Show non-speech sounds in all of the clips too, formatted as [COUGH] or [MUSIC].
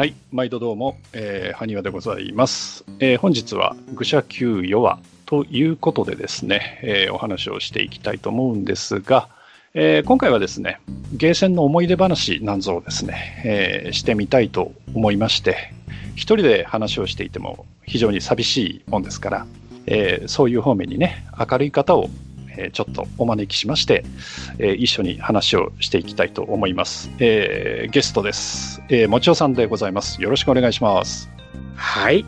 はい、毎度どうも、えー、埴輪でございます。えー本日は愚者級ヨアということでですね、えーお話をしていきたいと思うんですが、えー今回はですね、ゲーセンの思い出話なんぞをですね、えーしてみたいと思いまして、一人で話をしていても非常に寂しいもんですから、えーそういう方面にね、明るい方を、えーちょっとお招きしまして、えー一緒に話をしていきたいと思います。えーゲストです。えー、もちおさんでございます。よろしくお願いします。はい。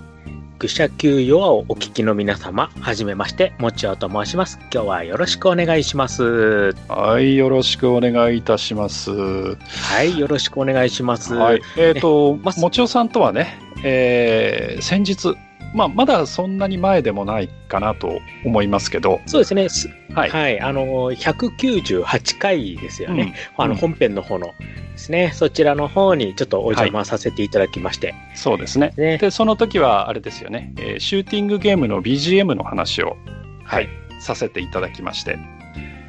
愚者級ヨアをお聞きの皆様、はじめまして、もちおと申します。今日はよろしくお願いします。はい、よろしくお願いいたします。はい、よろしくお願いします。はい、えっ、と、[LAUGHS] まずもちおさんとはね、えー先日、まあ、まだそんなに前でもないかなと思いますけど、そうですね。すははいい。あの、198回ですよね。あの、うん本編の方のですね。そちらの方にちょっとお邪魔させていただきまして。そうですね。ね。で、その時はあれですよね、えーシューティングゲームの BGM の話を、はい、させていただきまして、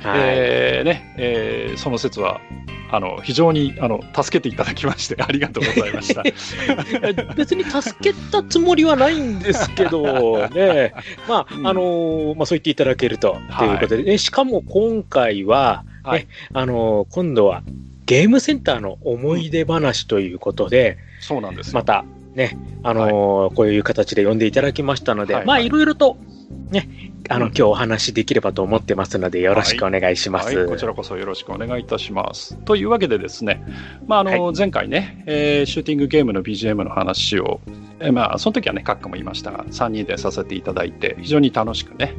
はい。えーねえーその説はあの非常にあの助けていただきまして [LAUGHS] ありがとうございました。[LAUGHS] 別に助けたつもりはないんですけど、[LAUGHS] ね。まあ、うんあのーまあ、そう言っていただけると、ということで、ねしかも今回は、ねはいあのー今度はゲームセンターの思い出話ということで、そうなんですよ。また、ね、あのーこういう形で呼んでいただきましたので、はいまあ、いろいろと、ね、あの、うん。今日お話しできればと思ってますので、よろしくお願いします。はい、こちらこそよろしくお願いいたします。というわけでですね、まああのは前回ね、えーシューティングゲームの BGM の話を、えーまあ、その時はね、カッカもいましたが、3人でさせていただいて、非常に楽しくね、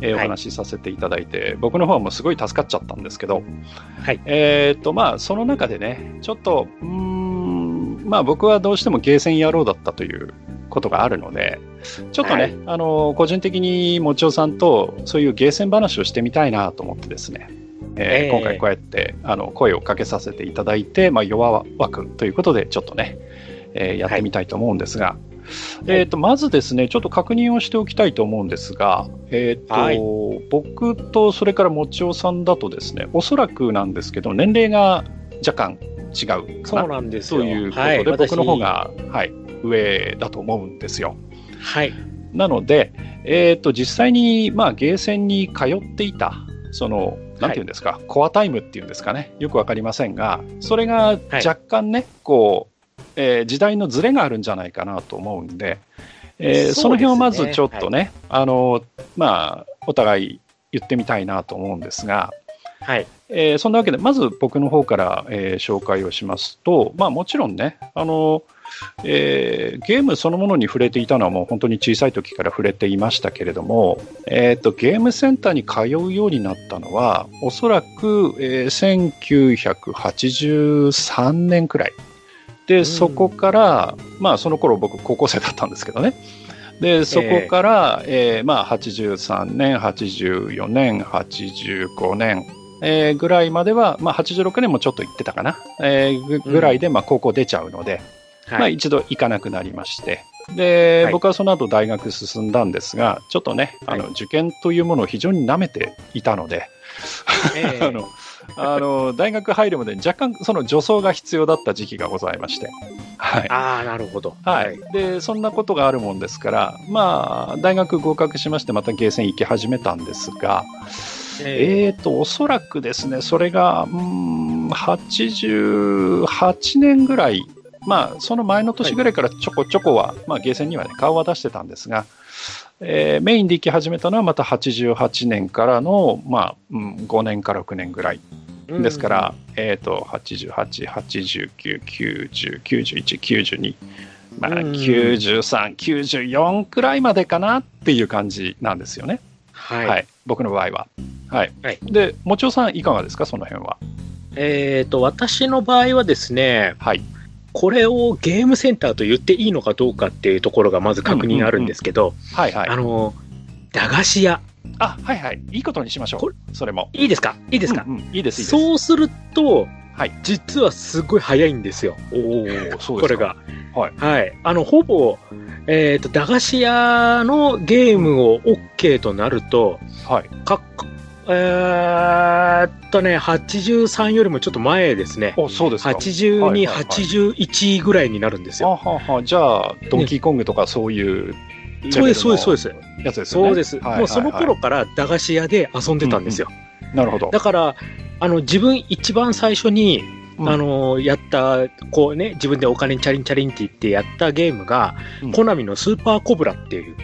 えーおはい。話しさせていただいて、僕の方もすごい助かっちゃったんですけど、はい。えーっと、まあ、その中でね、ちょっと、うーん、まあ僕はどうしてもゲーセン野郎だったということがあるので、ちょっとね、はい。あの、個人的にもちおさんとそういうゲーセン話をしてみたいなと思ってですね、えーええ。今回こうやってあの声をかけさせていただいて、まあ、弱枠ということでちょっとね、えーやってみたいと思うんですが、えー、とまずですねちょっと確認をしておきたいと思うんですが、えーとはい。僕とそれからもちおさんだとですねおそらくなんですけど年齢が若干違うかそうななんですよ。ということで、はい、僕の方私が、はい、上だと思うんですよ。はい。なので、えー、と実際に、まあ、ゲーセンに通っていた、その、なんていうんですか、コアタイムっていうんですかね、よくわかりませんが、それが若干ね、こう、えー時代のズレがあるんじゃないかなと思うんで、えーそねその辺をまずちょっとね、あの、まあ、お互い言ってみたいなと思うんですが、はい。えーそんなわけで、まず僕の方から、えー紹介をしますと、まあ、もちろんね、あのえーゲームそのものに触れていたのはもう本当に小さい時から触れていましたけれども、えーとゲームセンターに通うようになったのは、おそらく、えー1983年くらい。で、ん。そこから、まあ、その頃僕高校生だったんですけどね。で、そこから、えーまあ、83年、84年、85年、えーぐらいまでは、まあ、86年もちょっと行ってたかな、えーぐぐらいで、まあ、高校出ちゃうので、まあ、はい。一度行かなくなりまして、で、はい僕はその後大学進んだんですが、ちょっとね、あの、はい受験というものを非常に舐めていたので、ええ [LAUGHS] あの、あの、大学入るまでに若干その助走が必要だった時期がございまして、はい。ああ、なるほど。はい。で、そんなことがあるもんですから、まあ、大学合格しまして、またゲーセン行き始めたんですが、ええーと、おそらくですね、それが、うーん、88年ぐらい、まあ、その前の年ぐらいからちょこちょこは、まあ、ゲーセンにはね、顔は出してたんですが、えーメインで行き始めたのはまた88年からの、まあ、うん、5年か6年ぐらいえですから、えっ、と、88、89、90、91、92、まあ、うん93、94くらいまでかなっていう感じなんですよね。はい。はい。僕の場合は。はい。はいで、もちおさんいかがですか、その辺は。えっ、と、私の場合はですね、はい。これをゲームセンターと言っていいのかどうかっていうところがまず確認あるんですけど、はいはい。あの、駄菓子屋。あ、はいはい。いいことにしましょこう。それも。いいですか？いいですか、うんうんいいです、いいです。そうすると、はい実はすごい早いんですよ。おお、そうですか。これが。はい。はい。あの、ほぼ、えっ、と、駄菓子屋のゲームを OK となると、はい。かえーっとね、83よりもちょっっと前ですね。おそうですか。82、はいはいはい81ぐらいになるんですよ。はははじゃあ、ドンキーコングとかそういうレベルのそうです、そうです、そうです。やつですよね。そうです。はいはいはいもうその頃から駄菓子屋で遊んでたんですよ。なるほど。だから、あの、自分一番最初に、うんあの、やった、こうね、自分でお金チャリンチャリンって言ってやったゲームが、うんコナミのスーパーコブラっていう。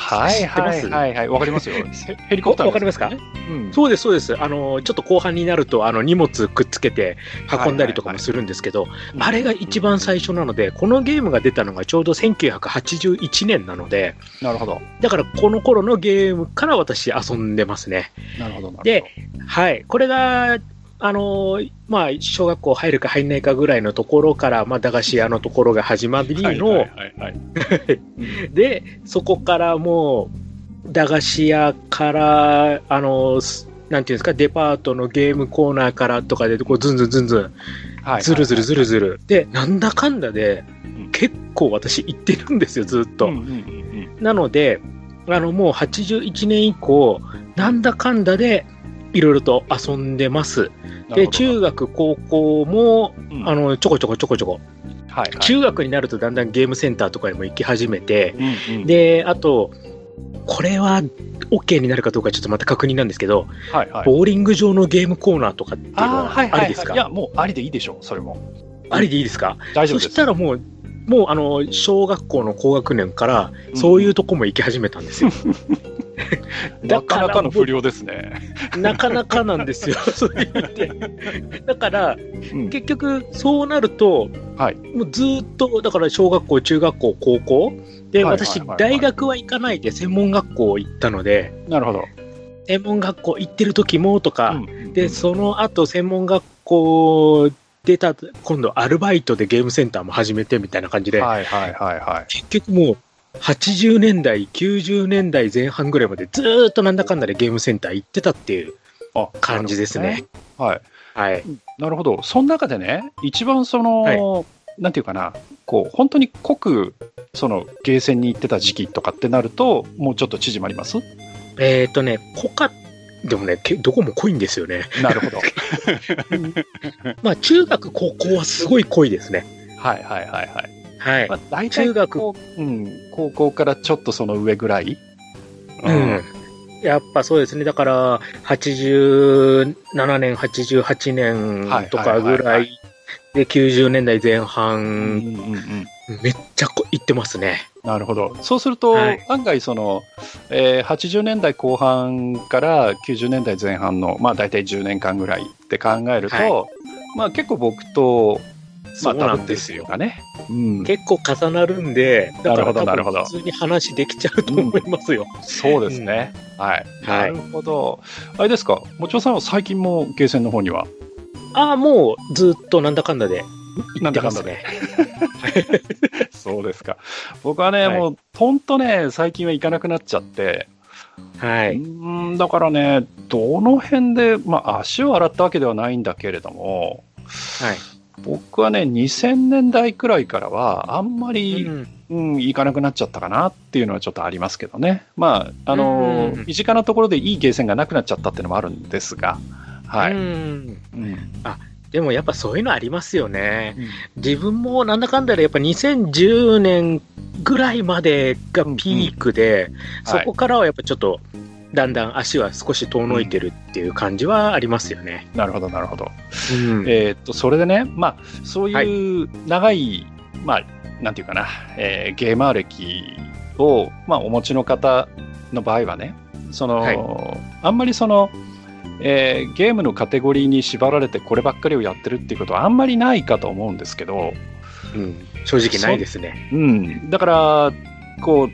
はいはいはいはい。わかりますよ。ヘ [LAUGHS] ヘリコプターわかりますか？うん。そうです、そうです。あの、ちょっと後半になると、あの、荷物くっつけて運んだりとかもするんですけど、うんあれが一番最初なので、このゲームが出たのがちょうど1981年なので、なるほど。だからこの頃のゲームから私遊んでますね。なるほど。なるほどで、はい。これが、あのまあ、小学校入るか入んないかぐらいのところから、まあ、駄菓子屋のところが始まりの、はいはいはいはい。[LAUGHS] で、そこからもう、駄菓子屋から、あの、すなんていうんですか、デパートのゲームコーナーからとかで、こう、ずんずんずんずん、はいずるずるずるずる。で、なんだかんだでん、結構私行ってるんですよ、ずっと。なので、あの、もう81年以降、なんだかんだで、いろいろと遊んでます。で、中学、高校も、うんあの、ちょこちょこちょこちょこ。はいはい中学になるとだんだんゲームセンターとかにも行き始めて、うんうんで、あと、これは OK になるかどうかちょっとまた確認なんですけど、はいはい。ボーリング場のゲームコーナーとかっていうのあーははいはいはい。ありですか、いや、もうありでいいでしょう、それも。ありでいいですか？大丈夫です。そしたらもう、もうあの、小学校の高学年から、そういうとこも行き始めたんですよ。[LAUGHS] [LAUGHS] なかなかの不良ですね。[LAUGHS] なかなかなんですよ、[LAUGHS] そういう意味で。だから、うん結局、そうなると、はいもうずーっと、だから小学校、中学校、高校、で、私大学は行かないで専門学校行ったので、なるほど。専門学校行ってる時もとか、うんで、その後専門学校出た、今度アルバイトでゲームセンターも始めてみたいな感じで、はいはいはいはい。結局もう、80年代、90年代前半ぐらいまでずーっとなんだかんだでゲームセンター行ってたっていうあ感じですね。。はい。はい。なるほど。その中でね、一番その、はなんていうかな、こう、本当に濃く、その、ゲーセンに行ってた時期とかってなると、もうちょっと縮まります？えっ、とね、濃かでもね、けどこも濃いんですよね。なるほど。[LAUGHS] まあ、中学、高校はすごい濃いですね。はいはいはいはい。はい。まあ、大体中学こううん、高校からちょっとその上ぐらい？うん。やっぱそうですね。だから、87年、88年とかぐらいで、90年代前うん。うん半、うんうんめっちゃこいってますね。なるほど。そうすると、はい案外その、えー80年代後半から90年代前半の、まあ大体10年間ぐらいって考えると、はいまあ結構僕と、まあそうなんですよ。かね。うん。結構重なるんで、だからなるほどなるほど多分普通に話できちゃうと思いますよ。そうですね。はい。はないるほど。あれですか、もちろさんは最近もゲーセンの方には、ああ、もうずっとなんだかんだで行ってますね。[LAUGHS] そうですか。僕はね、はいもう、ほんとね、最近は行かなくなっちゃって、はい。うんだからね、どの辺で、まあ、足を洗ったわけではないんだけれども、はい。僕はね、2000年代くらいからは、あんまり、うん。うん、行かなくなっちゃったかなっていうのはちょっとありますけどね。まあ、あのうん身近なところでいいゲーセンがなくなっちゃったっていうのもあるんですが、はい。うん。うん。でもやっぱそういうのありますよね。自分もなんだかんだでやっぱ2010年ぐらいまでがピークで、そこからはやっぱちょっとだんだん足は少し遠のいてるっていう感じはありますよね。なるほど、なるほど。うんえーっと、それでね、まあ、そういう長い、まあ、なんていうかな、えーゲーマー歴を、まあ、お持ちの方の場合はね、その、はいあんまりその、えーゲームのカテゴリーに縛られてこればっかりをやってるっていうことはあんまりないかと思うんですけど、うん正直ないですね。うん、だから、こ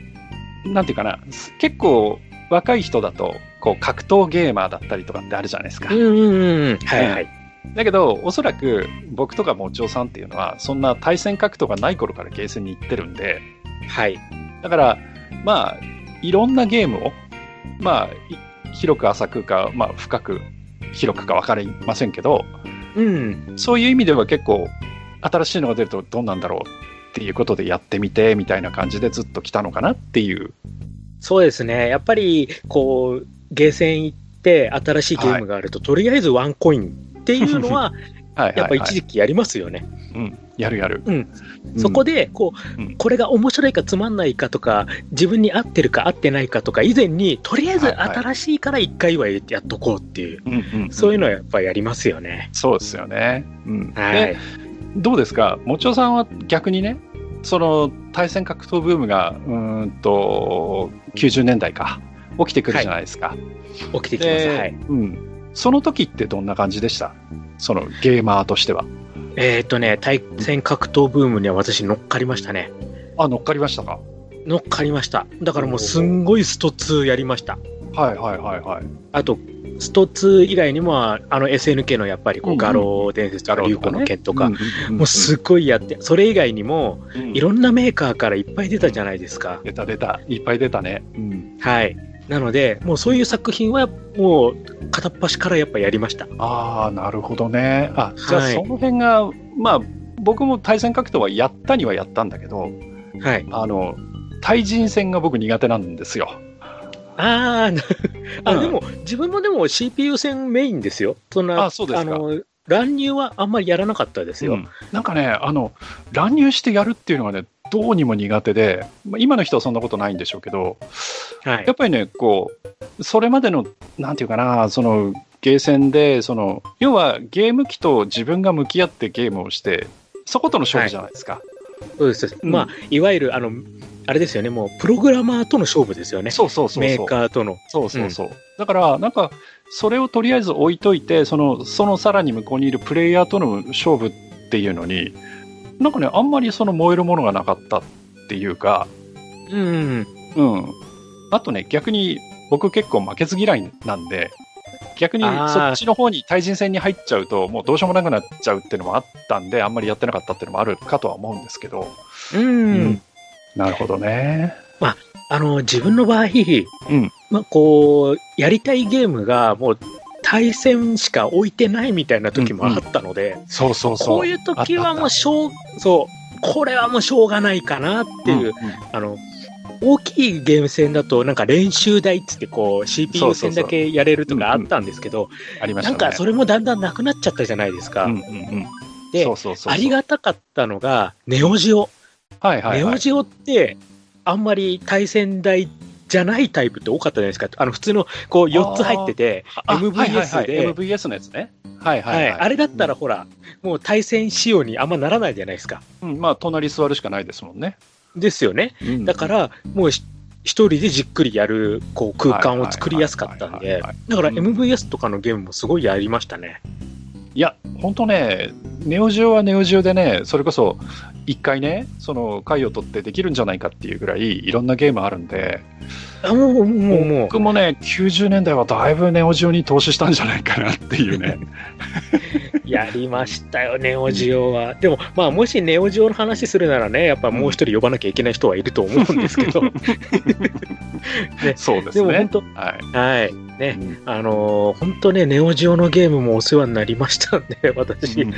う、なんていうかな、結構若い人だと、こう、格闘ゲーマーだったりとかってあるじゃないですか。うんうんうん。はいはい。だけど、おそらく僕とかもちおさんっていうのは、そんな対戦格闘がない頃からゲーセンに行ってるんで、はい。だから、まあ、いろんなゲームを、まあ、い広く浅くか、まあ、深く、広くか分かりませんけど、うん。そういう意味では結構、新しいのが出るとどうなんだろうっていうことでやってみて、みたいな感じでずっと来たのかなっていう。そうですね。やっぱり、こう、ゲーセン行って、新しいゲームがあると、とりあえずワンコインっていうのは、[LAUGHS] はいやっぱ一時期やりますよね。うん、やるやる。うん。そこで、こう、うんこれが面白いかつまんないかとか、自分に合ってるか合ってないかとか、以前に、とりあえずはいはい新しいから一回はやっとこうっていう、そういうのはやっぱりやりますよね。そうですよね。うん、はでい。どうですか、もちおさんは逆にね、その対戦格闘ブームがうーんと90年代か、起きてくるじゃないですか。起きてきます。ではい。うん、その時ってどんな感じでした？そのゲーマーとしては。えっ、とね、対戦格闘ブームには私乗っかりましたね。あ、乗っかりましたか？乗っかりました。だからもうすんごいスト2やりました。はいはいはいはい。あと、スト2以外にも、あの SNK のやっぱりこう画廊伝説とか、流行の剣とか、もうすっごいやって、それ以外にも、うんいろんなメーカーからいっぱい出たじゃないですか。出た出た、いっぱい出たね。うん、はい。なので、もうそういう作品は、もう片っ端からやっぱやりました。ああ、なるほどね。あ、じゃあはいその辺が、まあ、僕も対戦格闘はやったにはやったんだけど、はい。あの、対人戦が僕苦手なんですよ。ああ、うんでも、自分もでも CPU 戦メインですよ。そんな、あそうですかの、乱入はあんまりやらなかったですよ。うんなんかね、あの、乱入してやるっていうのがね、どうにも苦手で、まあ今の人はそんなことないんでしょうけど、はいやっ。ぱりね、こう、それまでの、なんていうかな、その、ゲーセンで、その、要はゲーム機と自分が向き合ってゲームをして、そことの勝負じゃないですか。そうです。うんまあ、いわゆる、あの、あれですよね、もう、プログラマーとの勝負ですよね。そうそうそうそう。メーカーとの。そうそうそう。だから、なんか、それをとりあえず置いといて、その、そのさらに向こうにいるプレイヤーとの勝負っていうのに、なんかね、あんまりその燃えるものがなかったっていうか、うん。うん。あとね、逆に僕結構負けず嫌いなんで、逆にそっちの方に対人戦に入っちゃうと、もうどうしようもなくなっちゃうっていうのもあったんで、あんまりやってなかったっていうのもあるかとは思うんですけど。うん。うんなるほどね。あの、自分の場合、うんまあ、こう、やりたいゲームが、もう、対戦しか置いてないみたいな時もあったので、そうそうそう。こういう時はもうしょう、そう、これはもうしょうがないかなってたあったいう、あの、大きいゲーム戦だと、なんか練習台っつって、こう、CPU 戦だけやれるとかあったんですけど。なんかそれもだんだんなくなっちゃったじゃないですか。うんうんうん。でそうそうそうそうありがたかったのが、ネオジオ。はいはい、はい。ネオジオって、あんまり対戦台じゃないタイプって多かったじゃないですか。あの、普通の、こう、4つ入ってて、あ MVS ではいはいはい、MVS のやつね。はいははいい、はい。あれだったらほら、もう対戦仕様にあんまならないじゃないですか。うん、まあ、隣座るしかないですもんね。ですよね。うんだから、もうし一人でじっくりやる、こう、空間を作りやすかったんでだからうん MVS とかのゲームもすごいやりましたね。いや、本当ね、ネオジオはネオジオでね、それこそ、一回ね、その回を取ってできるんじゃないかっていうぐらい、いろんなゲームあるんで、あ、もう、もう、もう、僕もね、90年代はだいぶネオジオに投資したんじゃないかなっていうね。[LAUGHS] やりましたよ、ネオジオは。でも、まあ、もしネオジオの話するならね、やっぱもう一人呼ばなきゃいけない人はいると思うんですけど、[LAUGHS] そうですね。でも本当、はい。はい。ね、うんあのー本当ね、ネオジオのゲームもお世話になりましたんで、私。うん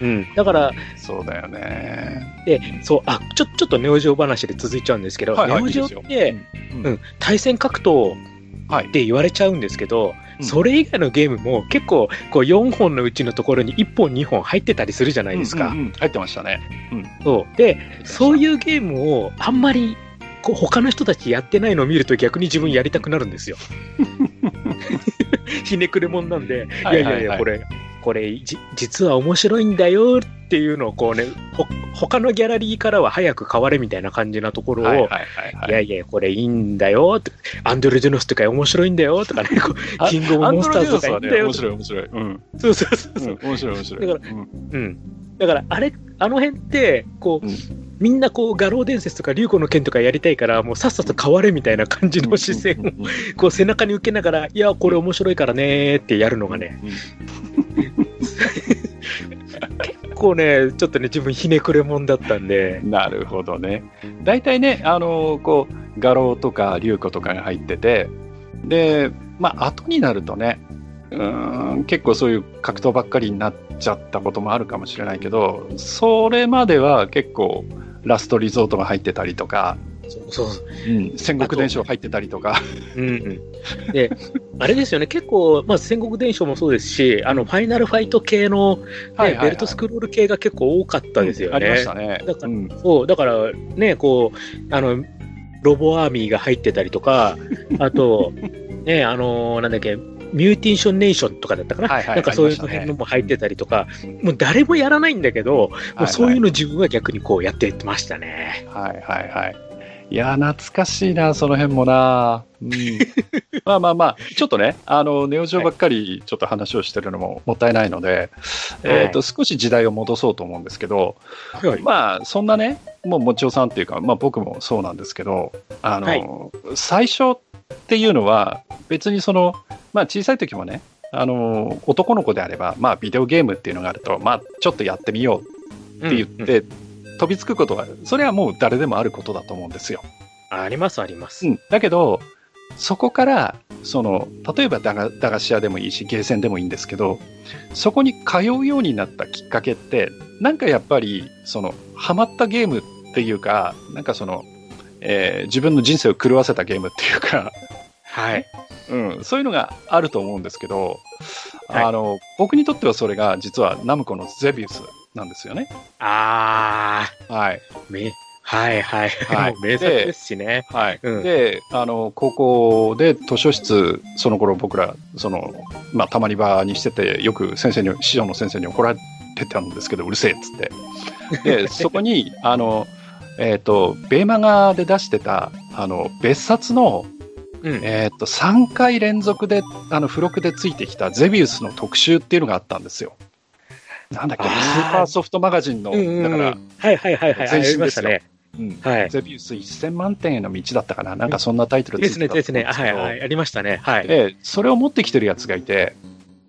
うん。だから、そうだよね。で、そう、あ、ちょ、ちょっとネオジオ話で続いちゃうんですけど、はいはいネオジいいですて、うんうん、対戦格闘はいっ。て言われちゃうんですけど、うんそれ以外のゲームも結構、こう4本のうちのところに1本、2本入ってたりするじゃないですか。うんうんうん入ってましたね。うん。そう。で、そういうゲームをあんまり、こう他の人たちやってないのを見ると逆に自分やりたくなるんですよ。[LAUGHS] ひねくれもんなんで、いやいやいや、これ、これじ、実は面白いんだよっていうのをこうね、ほ他のギャラリーからは早く変われみたいな感じなところを、はいはいはいはいいやいや、これいいんだよって、アンドロジェノスとか面白いんだよとかね、[LAUGHS] キングオブモンスターズとかいいんだよね面白い面白い。うん。そうそうそうそう、うん面白い面白い。だうんうん。だから、あれ、あの辺って、こう、うん。みんなこう、画廊伝説とか竜子の剣とかやりたいから、もうさっさと変われみたいな感じの視線を、こう背中に受けながら、いや、これ面白いからねーってやるのがね、結構ね、ちょっとね、自分ひねくれもんだったんで、なるほどね。大体ね、あのこう、画廊とか竜子とかが入ってて、で、まあ、後になるとね、うーん、結構そういう格闘ばっかりになっちゃったこともあるかもしれないけど、それまでは結構、ラストリゾートが入ってたりとか、そうそううん、戦国伝承入ってたりとか。うんうん。で、あれですよね、結構、まあ、戦国伝承もそうですし、あの、ファイナルファイト系の、ねはいはいはいベルトスクロール系が結構多かったですよね。ありましたね。だからうんそう、だからね、こう、あの、ロボアーミーが入ってたりとか、あと、ね、あの、なんだっけ、ミューティンションネーションとかだったかな、はいはい。なんかそういうありましたね辺のも入ってたりとか、もう誰もやらないんだけど、もうそういうの自分は逆にこうやってましたね。はいはいはい。いや、懐かしいな、その辺もな。うん、[LAUGHS] まあまあまあ、ちょっとね、あの、ネオジオばっかりちょっと話をしてるのももったいないので、えっ、と、少し時代を戻そうと思うんですけど、はい。まあ、そんなね、もう、もちおさんっていうか、まあ僕もそうなんですけど、あの、はい。最初っていうのは、別にその、まあ小さい時もね、あの、男の子であれば、まあビデオゲームっていうのがあると、まあちょっとやってみようって言って、飛びつくことは、それはもう誰でもあることだと思うんですよ。あります、あります。うん、だけど、そこから、その、例えば駄菓駄菓子屋でもいいし、ゲーセンでもいいんですけど、そこに通うようになったきっかけって、なんかやっぱり、その、ハマったゲームっていうか、なんかその、えー自分の人生を狂わせたゲームっていうか、はい。うん、そういうのがあると思うんですけど、はいあの、僕にとってはそれが実はナムコのゼビウスなんですよね。あはい。ー、め、はいはい。はい [LAUGHS] 名作ですしね。はい。うんで、あの、高校で図書室、その頃僕ら、その、まあ、たまり場にしてて、よく先生に、師匠の先生に怒られてたんですけど、うるせえっつって。で、[LAUGHS] そこに、あの、えっ、と、ベーマガで出してた、あの、別冊の、うん。えっ、と、3回連続で、あの、付録でついてきたゼビウスの特集っていうのがあったんですよ。なんだっけ、スーパーソフトマガジンの、だから、はいはいはいはい。あ前身りましたね。うん。はい。ゼビウス1000万点への道だったかな。なんかそんなタイトルついですね、てたですね。と思うん。けどはいはい。ありましたね。はい。で、それを持ってきてるやつがいて、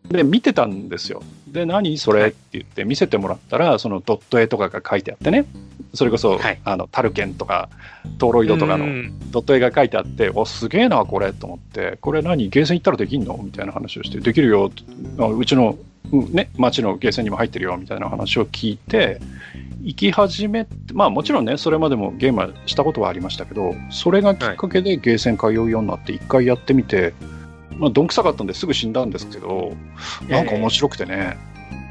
で、見てたんですよ。で、何？それ？って言って見せてもらったら、そのドット絵とかが書いてあってね、それこそ、はい。あの、タルケンとか、トーロイドとかのうん。ドット絵が書いてあって、お、すげえな、これ、と思って、これ何？ゲーセン行ったらできんの？みたいな話をして、できるよ。うちの、うんね、町のゲーセンにも入ってるよ、みたいな話を聞いて、行き始めて、まあもちろんね、それまでもゲームはしたことはありましたけど、それがきっかけでゲーセン通うようになって、一回やってみて、まあ、どんくさかったんですぐ死んだんですけど、なんか面白くてね。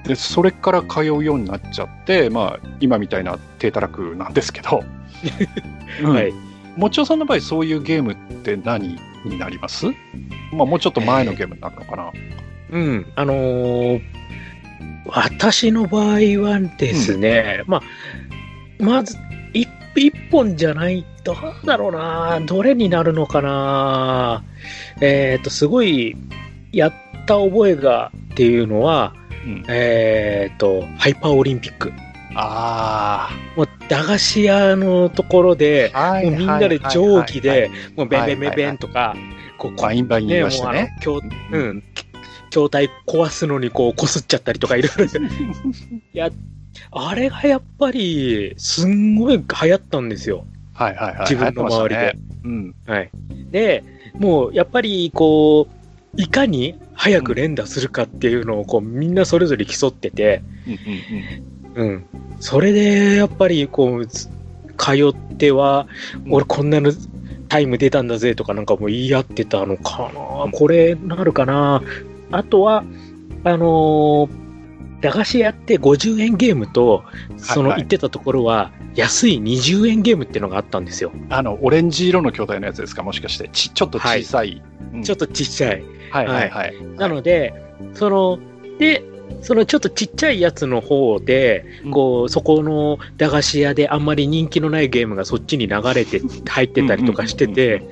で、それから通うようになっちゃって、まあ、今みたいな低たらくなんですけど、[LAUGHS] うんはい。もちおさんの場合、そういうゲームって何になります？まあ、もうちょっと前のゲームになるのかな。うん。あのー私の場合はですね、まあ、まず、一一本じゃない、どうだろうな、どれになるのかな、えっ、と、すごい、やった覚えがっていうのは、うん、えっ、と、ハイパーオリンピック。あもう、駄菓子屋のところで、あ、はもうみんなで定規で、もうベンベンベンベンとか、こう、バインバイン言いましたね。もううん、筐体壊すのにこう、こすっちゃったりとかいろいろ。[LAUGHS] いや、あれがやっぱり、すんごい流行ったんですよ。はいはいはい。自分の周りでねうん。はい。で、もう、やっぱり、こう、いかに早く連打するかっていうのを、こう、みんなそれぞれ競ってて、うんうんうんうん。それで、やっぱり、こう、ず通っては、俺こんなのタイム出たんだぜとかなんかもう言い合ってたのかなこれなるかなあとは、あのー駄菓子屋って50円ゲームと、そのはいはい言ってたところは、安い20円ゲームっていうのがあったんですよ。あの、オレンジ色の筐体のやつですか？もしかして。ちちょっと小さい。うんちょっとちっちゃい。はいはいはい。なので、その、で、そのちょっとちっちゃいやつの方で、うんこう、そこの駄菓子屋であんまり人気のないゲームがそっちに流れて入ってたりとかしてて、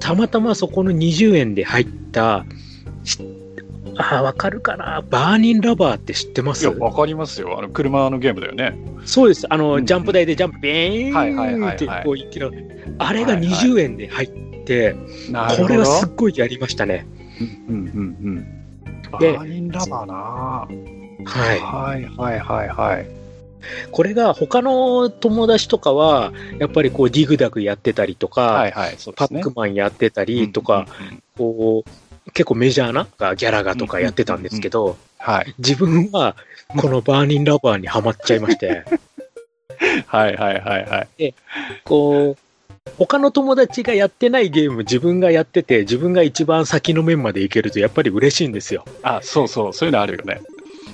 たまたまそこの20円で入った、しあー、わかるかなバーニンラバーって知ってます？いや、わかりますよ。あの、車のゲームだよね。そうです。あの、うんジャンプ台でジャンプビーはいはいはいはいンってこう一気の、あれがはいはい20円で入って、なるほど。これはすっごいやりましたね。うんうんうん。バでーニンラバーなはい。はいはいはいはい。これが他の友達とかは、やっぱりこうディグダグやってたりとか、はいはい、そうですね。パックマンやってたりとか、うんうんうんこう、結構メジャーなギャラガとかやってたんですけど、はい。自分はこのバーニンラバーにはまっちゃいまして、はいはいはいはい。こう、他の友達がやってないゲーム自分がやってて、自分が一番先の面までいけるとやっぱり嬉しいんですよ。あ、そうそう、そういうのあるよね。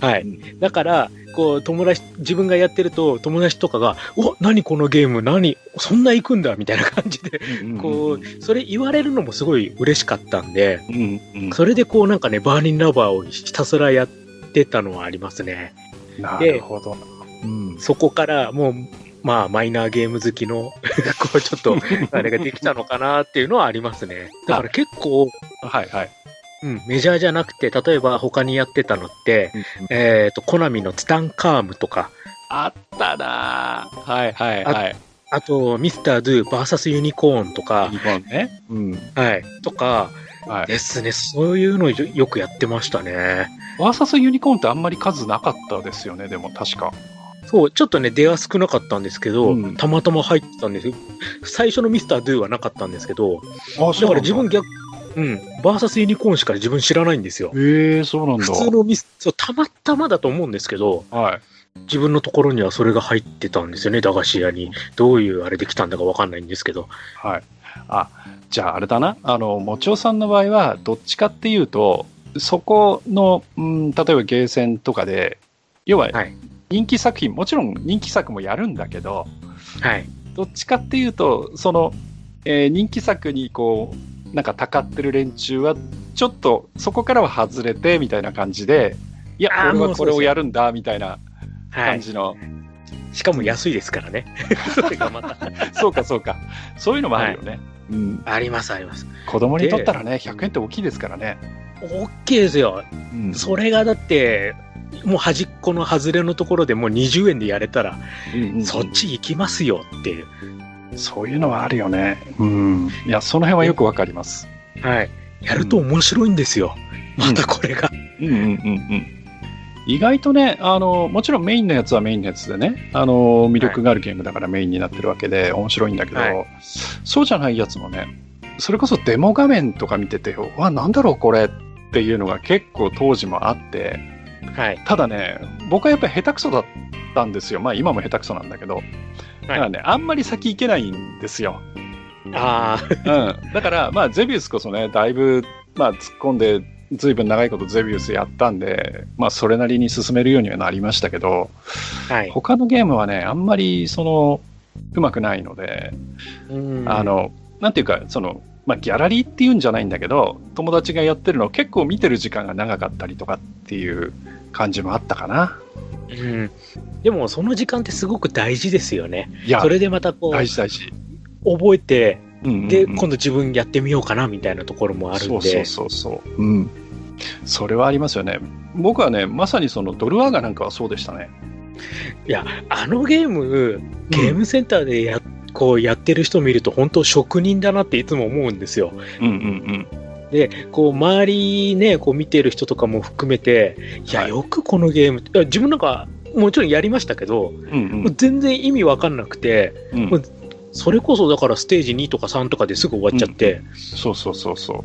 はい。だから、こう、友達、自分がやってると、友達とかが、お何このゲーム、何？そんな行くんだみたいな感じで、こう、それ言われるのもすごい嬉しかったんで、それでこうなんかね、バーニンラバーをひたすらやってたのはありますね。なるほど。うん、そこからもう、まあ、マイナーゲーム好きの [LAUGHS] こう、ちょっと、あれができたのかなっていうのはありますね。だから結構、はいはい。うん、メジャーじゃなくて、例えば他にやってたのって、えっ、と、コナミのツタンカームとか、あったなぁはいはいはい。あと、ミスタードゥバーサスユニコーンとか、日本ね。うん。はい、とかはい。ですね、そういうのよよくやってましたね。ワーサスユニコーンってあんまり数なかったですよね、でも確か。そう、ちょっとね、出は少なかったんですけど、うんたまたま入ってたんですよ。最初のミスタードゥはなかったんですけど、あ、だから自分逆、うん、バーサスユニコーンしか自分知らないんですよ。へえそうなんだ。普通のミス、そう、たまたまだと思うんですけど、はい。自分のところにはそれが入ってたんですよね、駄菓子屋に。どういうあれできたんだかわかんないんですけど。はい。あ、じゃああれだな。あの、もちおさんの場合は、どっちかっていうと、そこの、うん、例えばゲーセンとかで、要ははい。人気作品、もちろん人気作もやるんだけど、はい。どっちかっていうと、その、えー人気作にこう、なんかたかってる連中は、ちょっとそこからは外れてみたいな感じで、いや、俺はこれをやるんだみたいなはい。感じの、しかも安いですからね。[LAUGHS] それがまた。[LAUGHS] そうかそうか、そういうのもあるよね。うん、あります、あります。子供にとったらね、100円って大きいですからね。大きいですよ。うんそれがだって、もう端っこの外れのところでもう20円でやれたら、うんうんそっち行きますよっていう。そういうのはあるよね。うん。いや、その辺はよくわかります。はい。やると面白いんですよ。またこれが。うんうんうんうん。意外とね、あの、もちろんメインのやつはメインのやつでね、あの、魅力があるゲームだからメインになってるわけで面白いんだけど、はいそうじゃないやつもね、それこそデモ画面とか見てて、うわ、なんだろうこれっていうのが結構当時もあって、はい。ただね、僕はやっぱり下手くそだったんですよ。まあ今も下手くそなんだけど、だからね、あんまり先行けないんですよ。あうん、だから、まあ、ゼビウスこそね、だいぶ、まあ、突っ込んで、ずいぶん長いことゼビウスやったんで、まあ、それなりに進めるようにはなりましたけど、あ。はい。他のゲームはね、あんまり、その、うまくないので、うんあ、の、なんていうか、その、まあ、ギャラリーっていうんじゃないんだけど、友達がやってるのを結構見てる時間が長かったりとかっていう感じもあったかな。うん。でも、その時間ってすごく大事ですよね。そ、れでまたこう、大事大事。覚えて、うんうんうんで、今度自分やってみようかなみたいなところもあるんで。そうそうそうそう。うん。それはありますよね。僕はね、まさにそのドルアーガなんかはそうでしたね。いや、あのゲーム、ゲームセンターでや、こうやってる人見ると本当職人だなっていつも思うんですよ。うんうんで、こう周りね、こう見てる人とかも含めて、いや、はいよくこのゲーム、いや自分なんかもちろんやりましたけど、うん。うん全然意味わかんなくて、うん。それこそだからステージ2とか3とかですぐ終わっちゃって、そうそうそうそう。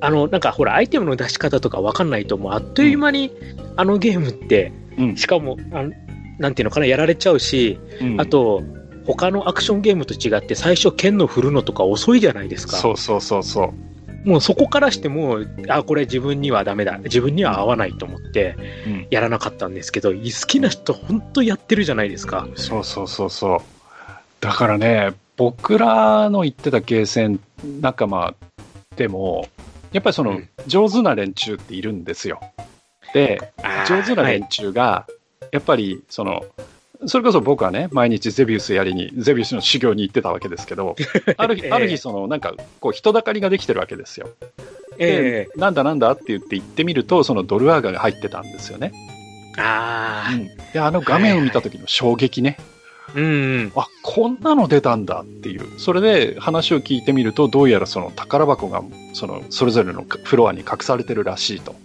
あの、なんかほら、アイテムの出し方とかわかんないと、もうあっという間に、あのゲームって、うんしかも、あのなんていうのかな、やられちゃうし、うんあと、他のアクションゲームと違って、最初剣の振るのとか遅いじゃないですか。そうそうそうそう。もうそこからしてもう、あ、これ自分にはダメだ。自分には合わないと思って、うんやらなかったんですけど、好きな人本当やってるじゃないですか。そうそうそうそう。だからね、僕らの行ってたゲーセン仲間でも、やっぱりその、うん上手な連中っているんですよ。で、上手なはい連中が、やっぱりその、それこそ僕はね、毎日ゼビウスやりに、ゼビウスの修行に行ってたわけですけど、[LAUGHS] ある日、ええある日その、なんか、こう、人だかりができてるわけですよ。えで、なんだなんだって言って行ってみると、そのドルアーガが入ってたんですよね。えああ、で、あの画面を見た時の衝撃ね。うん、うん。あ、こんなの出たんだっていう。それで話を聞いてみると、どうやらその宝箱が、その、それぞれのフロアに隠されてるらしいと。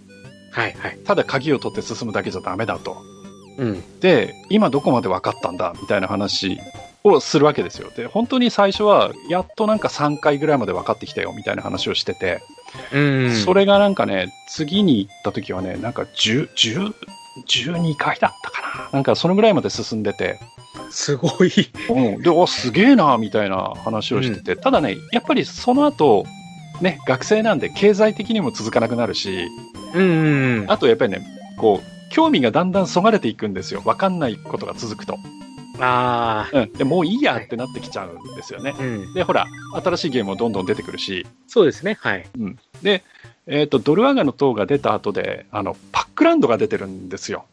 はいはい。ただ鍵を取って進むだけじゃダメだと。うん。で、今どこまで分かったんだみたいな話をするわけですよ。で、本当に最初は、やっとなんか3回ぐらいまで分かってきたよみたいな話をしてて、うん。それがなんかね、次に行った時はね、なんか10、10、12回だったかな。なんかそのぐらいまで進んでて、すごい。うん、で、おすげえな、みたいな話をしてて、ただね、やっぱりその後、ね、学生なんで経済的にも続かなくなるし、うんうん。あとやっぱりね、こう、興味がだんだんそがれていくんですよ。わかんないことが続くと。ああ。うん。で、もういいやってなってきちゃうんですよね。うん。で、ほら、新しいゲームもどんどん出てくるし、そうですね。はい。うん。で、えっ、と、ドルアガの塔が出た後で、あの、パックランドが出てるんですよ。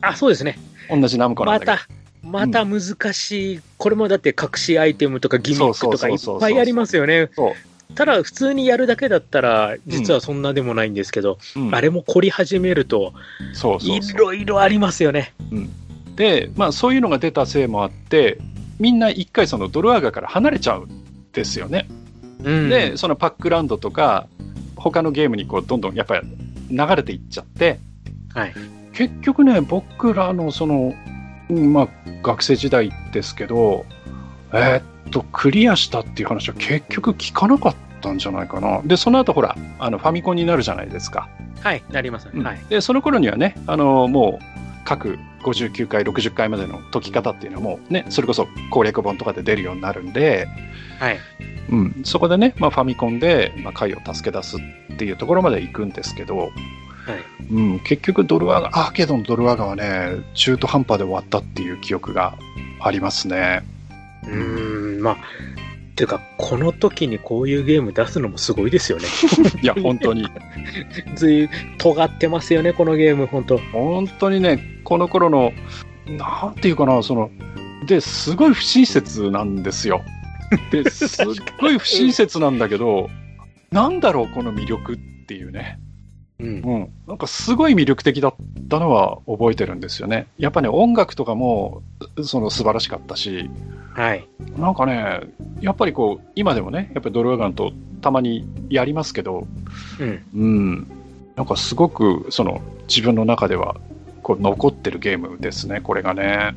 あ、そうですね。同じナムコなんまだけど。た、また難しい、これもだって隠しアイテムとかギミックとかいっぱいありますよね。そう。ただ、普通にやるだけだったら、実はそんなでもないんですけど、うんあれも凝り始めると、いろいろありますよね。で、まあ、そういうのが出たせいもあって、みんな一回そのドルアガから離れちゃうんですよね。うんで、そのパックランドとか、他のゲームにこうどんどんやっぱり流れていっちゃって、はい。結局ね、僕らのその、うんまあ、学生時代ですけど、えーっと、クリアしたっていう話は結局聞かなかったんじゃないかな。で、その後ほら、あのファミコンになるじゃないですか。はい、なります。うんはい。で、その頃にはね、あのもう各59回、60回までの解き方っていうのはもうね、それこそ攻略本とかで出るようになるんで、はい。うん、そこでね、まあ、ファミコンで、まあ、回を助け出すっていうところまで行くんですけど、はい。うん、結局ドルアガ、アーケードのドルアガはね、中途半端で終わったっていう記憶がありますね。うーん、まあ、ていうか、この時にこういうゲーム出すのもすごいですよね。[LAUGHS] いや、本当に。ずい尖ってますよね、このゲーム、本当本当にね、この頃の、なんていうかな、その、で、すごい不親切なんですよ。[LAUGHS] で、すっごい不親切なんだけど、なんだろう、この魅力っていうね。うん。うん。なんかすごい魅力的だったのは覚えてるんですよね。やっぱね、音楽とかも、その素晴らしかったし、はい。なんかね、やっぱりこう、今でもね、やっぱりドルアガンとたまにやりますけど、うん。うん。なんかすごく、その、自分の中では、こう、残ってるゲームですね、これがね。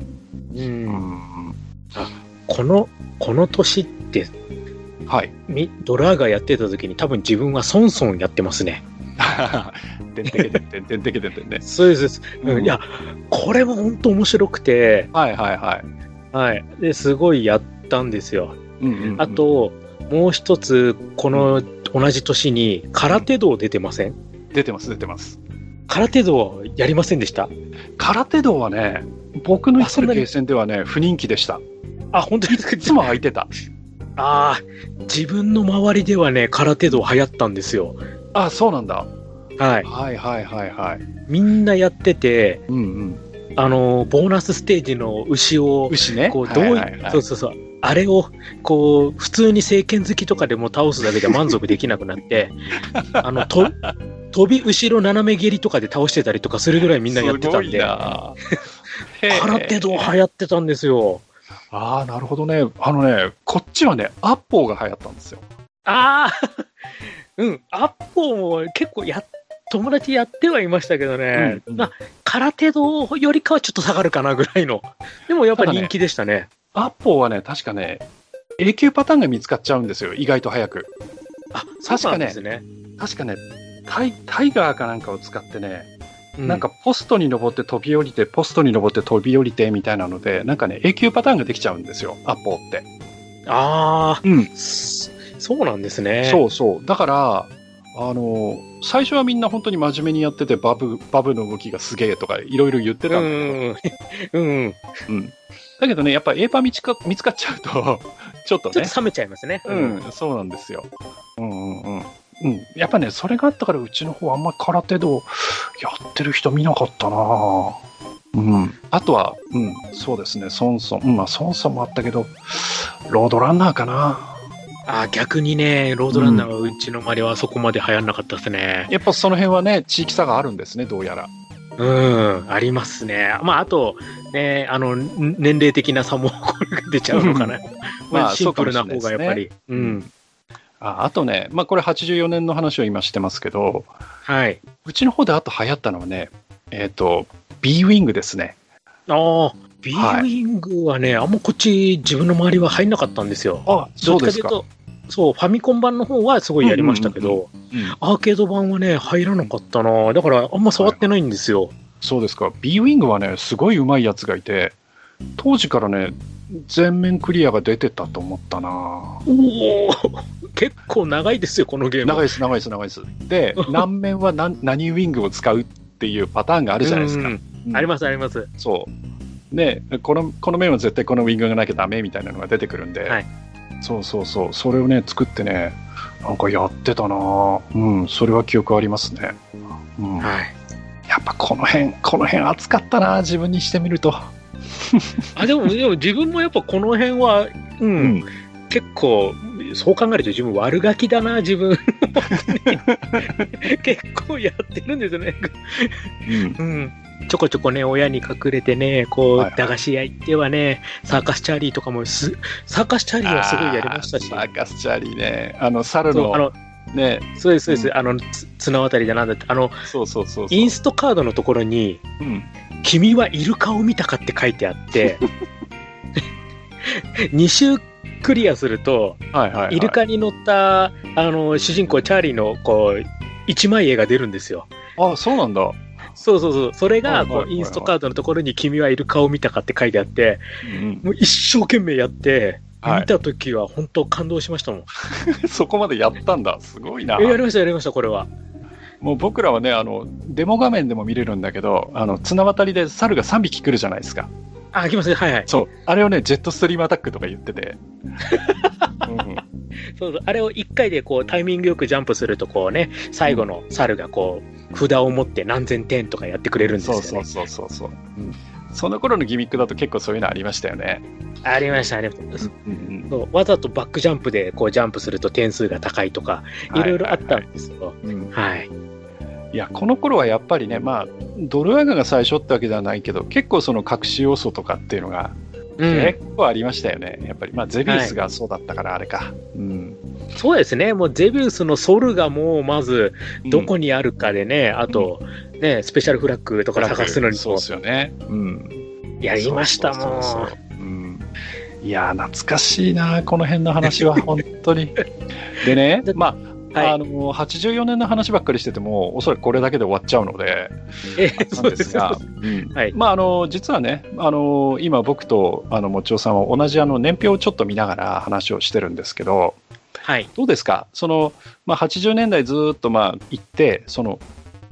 う。うんん。この、この年って、はい。みドラーガやってた時に多分自分はソンソンやってますね。でんてけでんてんてんてけでんてんね。そうですです。うん、いや、これも本当面白くて、はいはいはい。はい。で、すごいやったんですよ。うんうんうんあ、と、もう一つ、この同じ年に空手道出てませんうん出てます出てます。空手道やりませんでした空手道はね、僕の行ってるゲーセンではね、不人気でした。あ、本当にいつも空いてた。ああ、自分の周りではね、空手道流行ったんですよ。あ、そうなんだ。はい。はいはいはいはい。みんなやってて、うんうん。あの、ボーナスステージの牛を、牛ね。こう、どうい、はいはいはいそうそうそう。あれを、こう、普通に政権好きとかでも倒すだけじゃ満足できなくなって、[LAUGHS] あの、と、飛び後ろ斜め蹴りとかで倒してたりとかするぐらいみんなやってたんで、[LAUGHS] 空手道流行ってたんですよ。ああ、なるほどね。あのね、こっちはね、アッポーが流行ったんですよ。ああ、うん、アッポーも結構や、友達やってはいましたけどね、うんうんまあ、空手道よりかはちょっと下がるかなぐらいの。でもやっぱ人気でしたね。アッポーはね、確かね、永久パターンが見つかっちゃうんですよ。意外と早く。あ、確かね。確かね、タイタイガーかなんかを使ってね、うなんか、ポストに登って飛び降りて、ポストに登って飛び降りてみたいなので、なんかね、永久パターンができちゃうんですよ、アッポーって。ああ、うん。そそうなんですね。そうそう。だから、あの、最初はみんな本当に真面目にやってて、バブ、バブの動きがすげえとか、いろいろ言ってうたんだけど、ん。うん。うん。だけどね、やっぱ A パ見つか見つかっちゃうと、[LAUGHS] ちょっとねちょっと、冷めちゃいますね。うん、そうなんですよ。うんうんうん。うん、やっぱね、それがあったから、うちの方あんま空手道やってる人見なかったなうん。あとは、うん、そうですね、ソンソン。うん、まあ、ソンソンもあったけど、ロードランナーかな。あー逆にね、ロードランナーはうちの周りはそこまで流行んなかったですね。やっぱその辺はね、地域差があるんですね、どうやら。うん、ありますね。まあ、あと、ね、あの、ん年齢的な差も出ちゃうのかな。[LAUGHS] まあまあ、シンプルな方がやっぱり。うん。ああとね、まあ、これ84年の話を今してますけど、はい。うちの方であと流行ったのはね、えっ、と、B ウィングですね。ああ、ビーウィングはね、あんまこっち自分の周りは入んなかったんですよ。あ、どっちかというと、そう、ファミコン版の方はすごいやりましたけど、うんアーケード版はね、入らなかったな。だから、あんま触ってないんですよ。そうですか。B ウィングはね、すごい上手いやつがいて、当時からね、全面クリアが出てたと思ったなおお [LAUGHS] 結構長いですよ、このゲーム。長いです、長いです、長いです。で、何面は何何ウィングを使うっていうパターンがあるじゃないですか。うんあります、あります。そう。で、この、この面は絶対このウィングがなきゃダメみたいなのが出てくるんで、はいそうそうそう、それをね、作ってね、なんかやってたなうん、それは記憶ありますね。うん。はい。やっぱこの辺、この辺熱かったな自分にしてみると。[LAUGHS] あ、でも、でも自分もやっぱこの辺は、うん、うん。結構、そう考えると自分悪ガキだな、自分。[LAUGHS] 結構やってるんですよね。うん。うん。ちょこちょこね、親に隠れてね、こう、はいはい駄菓子屋行ってはね、サーカスチャーリーとかもす、サーカスチャーリーはすごいやりましたし。サーカスチャーリーね。あの、猿そう、あの、の、ね、そうです、そうです。うんあの、つ綱渡りだなんだって、あの、そうそうそうそう。インストカードのところに、うん。君はイルカを見たかって書いてあって、[LAUGHS] 2周クリアすると、はいはい、はい。イルカに乗った、あの、主人公チャーリーの、こう、一枚絵が出るんですよ。あ、そうなんだ。そうそうそう。それが、こう、インストカードのところに君はイルカを見たかって書いてあって、うんもう一生懸命やって、はい見たときは本当感動しましたもん。うん。そこまでやったんだ。すごいなえ。やりました、やりました、これは。もう僕らはね、あの、デモ画面でも見れるんだけど、あの、綱渡りで猿が3匹来るじゃないですか。あ、来ますね。はいはい。そう。あれをね、ジェットストリームアタックとか言ってて。[LAUGHS] うんそうそう。あれを一回でこう、タイミングよくジャンプすると、こうね、最後の猿がこう、札を持って何千点とかやってくれるんですよね。そうそうそうそうそう。うんその頃のギミックだと結構そういうのありましたよね。ありました、ありました。うんそうわざとバックジャンプでこうジャンプすると点数が高いとか、いろいろあったんですよ。うんはい。いや、この頃はやっぱりね、まあ、ドルワガが最初ってわけではないけど、結構その隠し要素とかっていうのがうん結構ありましたよね。やっぱり、まあ、ゼビウスがそうだったからあれか。うん。そうですね。もうゼビウスのソルがもうまずどこにあるかでね、あと、ね、スペシャルフラッグとか探すのにもそうですよね。うん。やりましたもん。いやー、懐かしいな、この辺の話は、本当に。でね、[LAUGHS] まあ、はい。あの、84年の話ばっかりしてても、おそらくこれだけで終わっちゃうので、えなんですがまあ、あの、実はね、あの、今僕と、あの、もちおさんは同じあの、年表をちょっと見ながら話をしてるんですけど、はい。どうですか？その、まあ、80年代ずーっとまあ行って、その、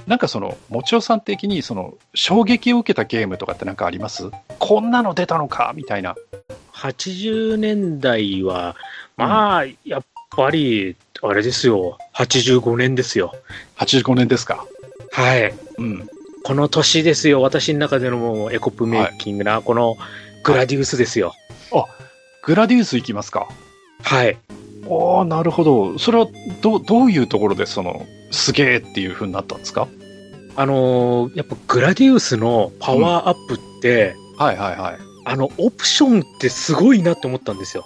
なんかその、もちおさん的にその、衝撃を受けたゲームとかってなんかあります？こんなの出たのか？みたいな。80年代は、まあ、やっぱり、あれですよ。85年ですよ。85年ですかはい。うん。この年ですよ。私の中でのもうエコップメイキングな、このグラディウスですよ。グラディウス行きますかはい。おー、なるほど。それは、どう、どういうところでその、すげーっていう風になったんですか？あのーやっぱグラディウスのパワーアップって、はいはいはい。あの、オプションってすごいなって思ったんですよ。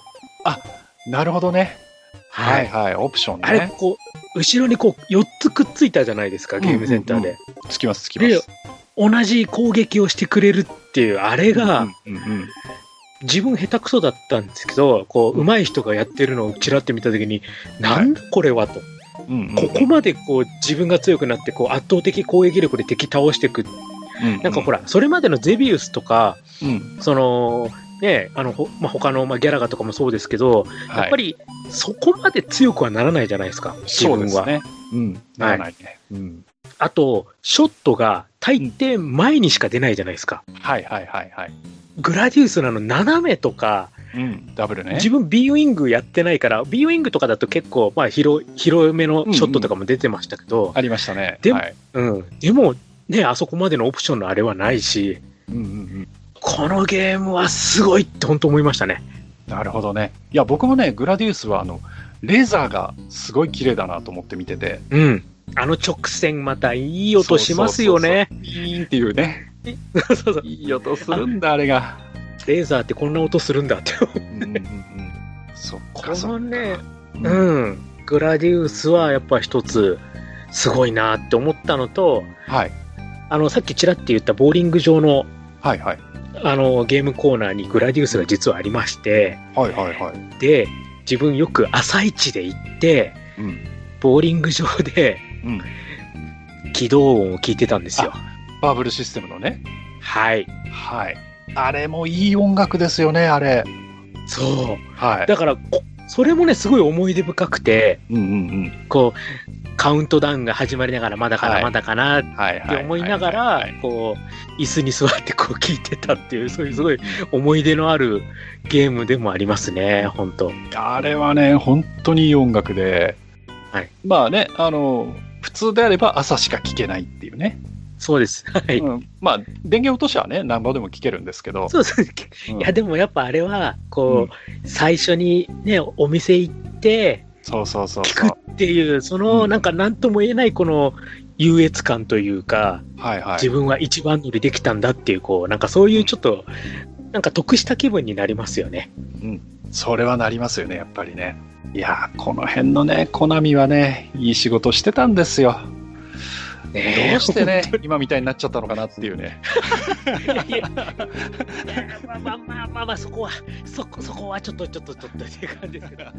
なるほどね。はいはい。オプションあれ、ね。こう、後ろにこう、4つくっついたじゃないですか、ゲームセンターで。つきますつきます。で、同じ攻撃をしてくれるっていう、あれが、自分下手くそだったんですけど、こう、上手い人がやってるのをちらって見たときに、なんだこれはと。ここまでこう、自分が強くなって、こう、圧倒的攻撃力で敵倒していく。なんかほら、それまでのゼビウスとか、うんその、ね、あの、ほまあ、他の、まあ、ギャラガとかもそうですけど、やっぱりり、そこまで強くはならないじゃないですか、自分は。そうですね。うん。ならないね。うん。あと、ショットが大抵前にしか出ないじゃないですか。はいはいはいはい。グラディウスなの斜めとか、うん。ダブルね。自分 B ウィングやってないから、B ウィングとかだと結構、まあ広、広めのショットとかも出てましたけど、ありましたね。でもはい。うん。でも、ね、あそこまでのオプションのあれはないし、うんうんうん。このゲームはすごいって本当思いましたね。なるほどね。いや、僕もね、グラディウスは、あの、レーザーがすごい綺麗だなと思って見てて。うん。あの直線またいい音しますよね。そうそうそう。ピーンっていうね。そうそういい音するんだ、あれが。レーザーってこんな音するんだって。うんうんうん。そっか、こそっか。のね、うんうん。グラディウスはやっぱ一つ、すごいなって思ったのと、はい。あの、さっきちらって言ったボーリング場の、はいはい。あの、ゲームコーナーにグラディウスが実はありまして、はいはいはい。で、自分よく朝一で行って、うん。ボーリング場でうん。起動音を聞いてたんですよ。バーブルシステムのね。はい。はい。あれもいい音楽ですよね、あれ。そう。はい。だから、こそれもね、すごい思い出深くて、うんうんうん。こう、カウントダウンが始まりながら、まだかな、はいまだかなっ。て思いながはらい、こう、椅子に座ってこう聞いてたっていう、そういうすごい思い出のあるゲームでもありますね、本当あれはね、本当にいい音楽で、はいまあね、あの、普通であれば朝しか聴けないっていうね。そうです。はい。うん、まあ、電源落としはね、何ぼでも聴けるんですけど。そうです。うんいや、でもやっぱあれは、こう、最初にね、お店行って、そうそうそう聞そう。くっていう、その、うんなんか何とも言えないこの優越感というか、はいはい。自分は一番乗りできたんだっていう、こう、なんかそういうちょっと、なんか得した気分になりますよね。それはなりますよね、やっぱりね。いやー、この辺のね、コナミはね、いい仕事してたんですよ。ねえどうしてね、今みたいになっちゃったのかなっていうね。[LAUGHS] まあまあまあまあ、そこは、そこ、そこはちょっと、ちょっと、ちょっとっていう感じですけど。